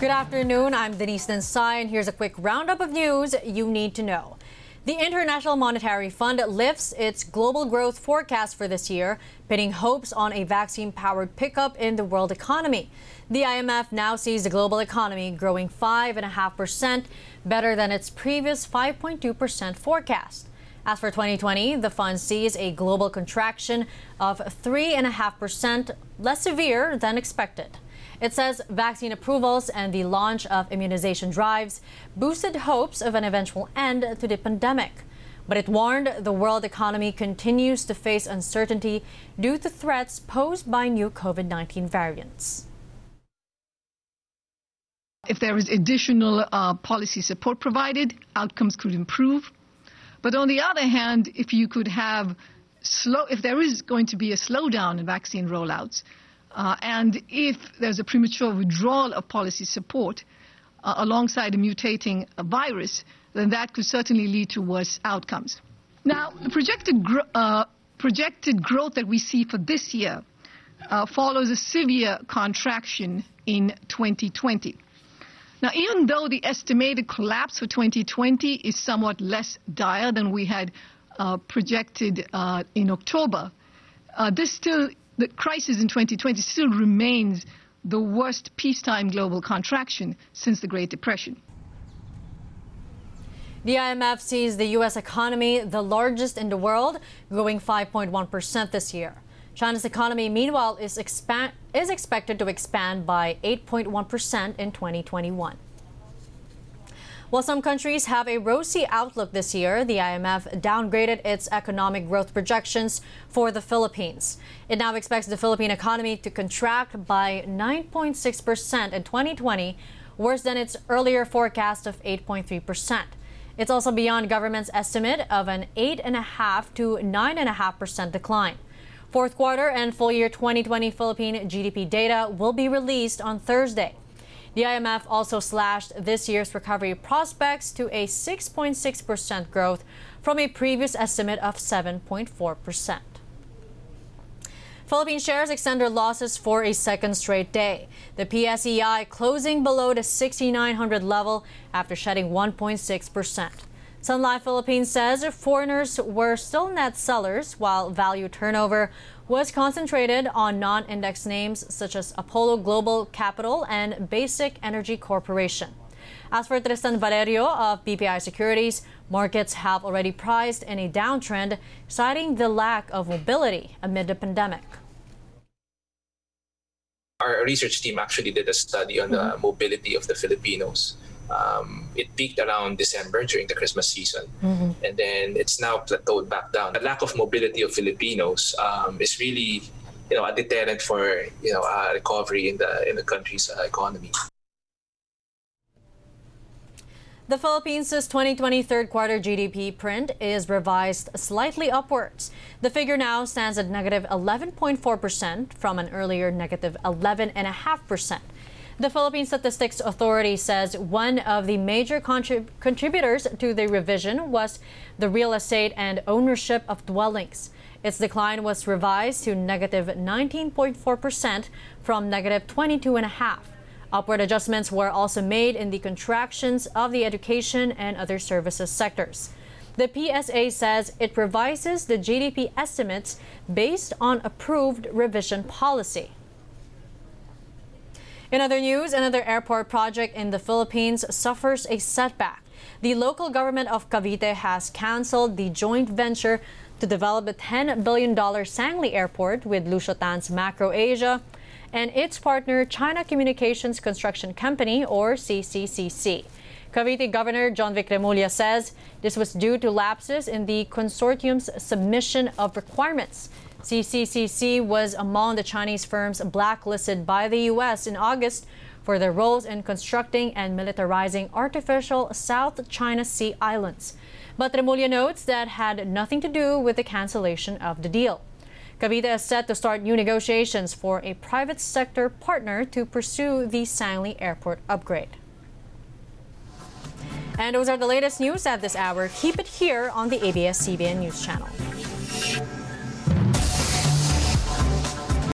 Good afternoon. I'm Denise Densai, and here's a quick roundup of news you need to know. The International Monetary Fund lifts its global growth forecast for this year, pinning hopes on a vaccine powered pickup in the world economy. The IMF now sees the global economy growing 5.5%, better than its previous 5.2% forecast. As for 2020, the fund sees a global contraction of 3.5%, less severe than expected. It says vaccine approvals and the launch of immunization drives boosted hopes of an eventual end to the pandemic. But it warned the world economy continues to face uncertainty due to threats posed by new COVID 19 variants. If there is additional uh, policy support provided, outcomes could improve. But on the other hand, if you could have slow, if there is going to be a slowdown in vaccine rollouts, uh, and if there's a premature withdrawal of policy support uh, alongside a mutating uh, virus, then that could certainly lead to worse outcomes. Now, the projected, gro- uh, projected growth that we see for this year uh, follows a severe contraction in 2020. Now, even though the estimated collapse for 2020 is somewhat less dire than we had uh, projected uh, in October, this still, the crisis in 2020 still remains the worst peacetime global contraction since the Great Depression. The IMF sees the U.S. economy the largest in the world, growing 5.1% this year. China's economy, meanwhile, is, is expected to expand by 8.1% in 2021. While some countries have a rosy outlook this year, the IMF downgraded its economic growth projections for the Philippines. It now expects the Philippine economy to contract by 9.6% in 2020, worse than its earlier forecast of 8.3%. It's also beyond government's estimate of an 8.5 to 9.5% decline. Fourth quarter and full year 2020 Philippine GDP data will be released on Thursday. The IMF also slashed this year's recovery prospects to a 6.6% growth from a previous estimate of 7.4%. Philippine shares extend their losses for a second straight day. The PSEI closing below the 6,900 level after shedding 1.6%. Sun Life Philippines says foreigners were still net sellers while value turnover was concentrated on non-index names such as Apollo Global Capital and Basic Energy Corporation. As for Tristan Valerio of BPI Securities, markets have already priced in a downtrend, citing the lack of mobility amid the pandemic. Our research team actually did a study on the mm-hmm. mobility of the Filipinos um, it peaked around December during the Christmas season, mm-hmm. and then it's now plateaued back down. The lack of mobility of Filipinos um, is really, you know, a deterrent for you know a recovery in the in the country's uh, economy. The Philippines' 2020 third quarter GDP print is revised slightly upwards. The figure now stands at negative 11.4% from an earlier negative 11.5%. The Philippine Statistics Authority says one of the major contrib- contributors to the revision was the real estate and ownership of dwellings. Its decline was revised to negative 19.4% from negative 22.5. Upward adjustments were also made in the contractions of the education and other services sectors. The PSA says it revises the GDP estimates based on approved revision policy. In other news, another airport project in the Philippines suffers a setback. The local government of Cavite has canceled the joint venture to develop the $10 billion Sangley Airport with Lucio Tan's MacroAsia and its partner China Communications Construction Company or CCCC. Cavite Governor Jonvic Remulla says this was due to lapses in the consortium's submission of requirements. CCCC was among the Chinese firms blacklisted by the U.S. in August for their roles in constructing and militarizing artificial South China Sea islands. But Remulla notes that had nothing to do with the cancellation of the deal. Cavite is set to start new negotiations for a private sector partner to pursue the Sangley Airport upgrade. And those are the latest news at this hour. Keep it here on the ABS-CBN News Channel.